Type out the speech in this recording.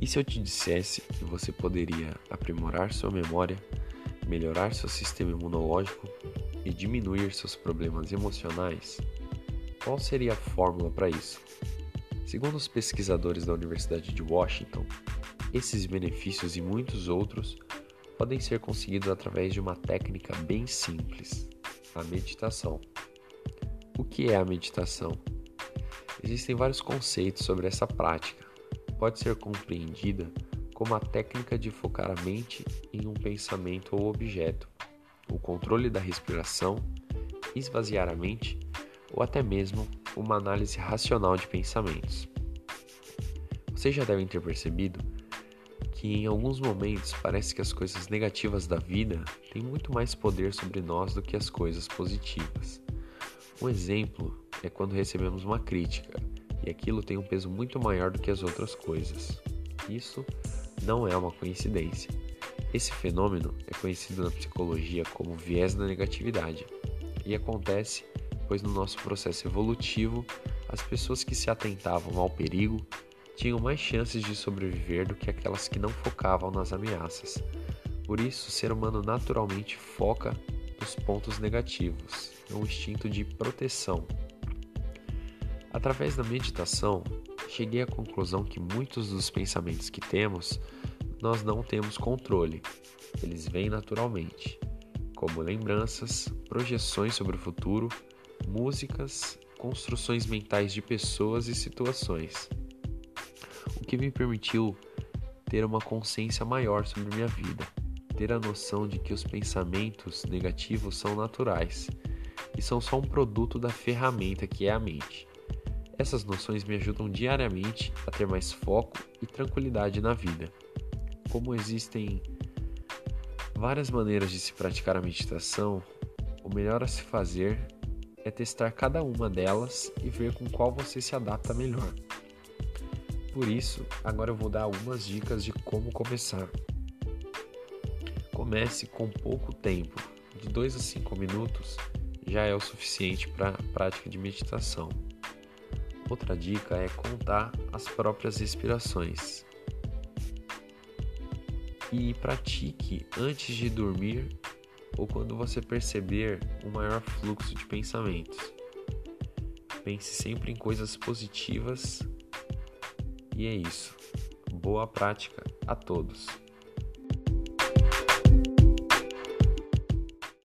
E se eu te dissesse que você poderia aprimorar sua memória, melhorar seu sistema imunológico e diminuir seus problemas emocionais? Qual seria a fórmula para isso? Segundo os pesquisadores da Universidade de Washington, esses benefícios e muitos outros podem ser conseguidos através de uma técnica bem simples, a meditação. O que é a meditação? Existem vários conceitos sobre essa prática. Pode ser compreendida como a técnica de focar a mente em um pensamento ou objeto, o controle da respiração, esvaziar a mente ou até mesmo uma análise racional de pensamentos. Vocês já devem ter percebido que em alguns momentos parece que as coisas negativas da vida têm muito mais poder sobre nós do que as coisas positivas. Um exemplo é quando recebemos uma crítica e aquilo tem um peso muito maior do que as outras coisas. Isso não é uma coincidência. Esse fenômeno é conhecido na psicologia como viés da negatividade e acontece pois no nosso processo evolutivo, as pessoas que se atentavam ao perigo tinham mais chances de sobreviver do que aquelas que não focavam nas ameaças. Por isso, o ser humano naturalmente foca nos pontos negativos, é um instinto de proteção. Através da meditação, cheguei à conclusão que muitos dos pensamentos que temos nós não temos controle, eles vêm naturalmente, como lembranças, projeções sobre o futuro músicas, construções mentais de pessoas e situações, o que me permitiu ter uma consciência maior sobre minha vida, ter a noção de que os pensamentos negativos são naturais e são só um produto da ferramenta que é a mente. Essas noções me ajudam diariamente a ter mais foco e tranquilidade na vida. Como existem várias maneiras de se praticar a meditação, o melhor a se fazer é testar cada uma delas e ver com qual você se adapta melhor. Por isso, agora eu vou dar algumas dicas de como começar. Comece com pouco tempo, de 2 a 5 minutos já é o suficiente para a prática de meditação. Outra dica é contar as próprias respirações. E pratique antes de dormir ou quando você perceber um maior fluxo de pensamentos. Pense sempre em coisas positivas e é isso. Boa prática a todos!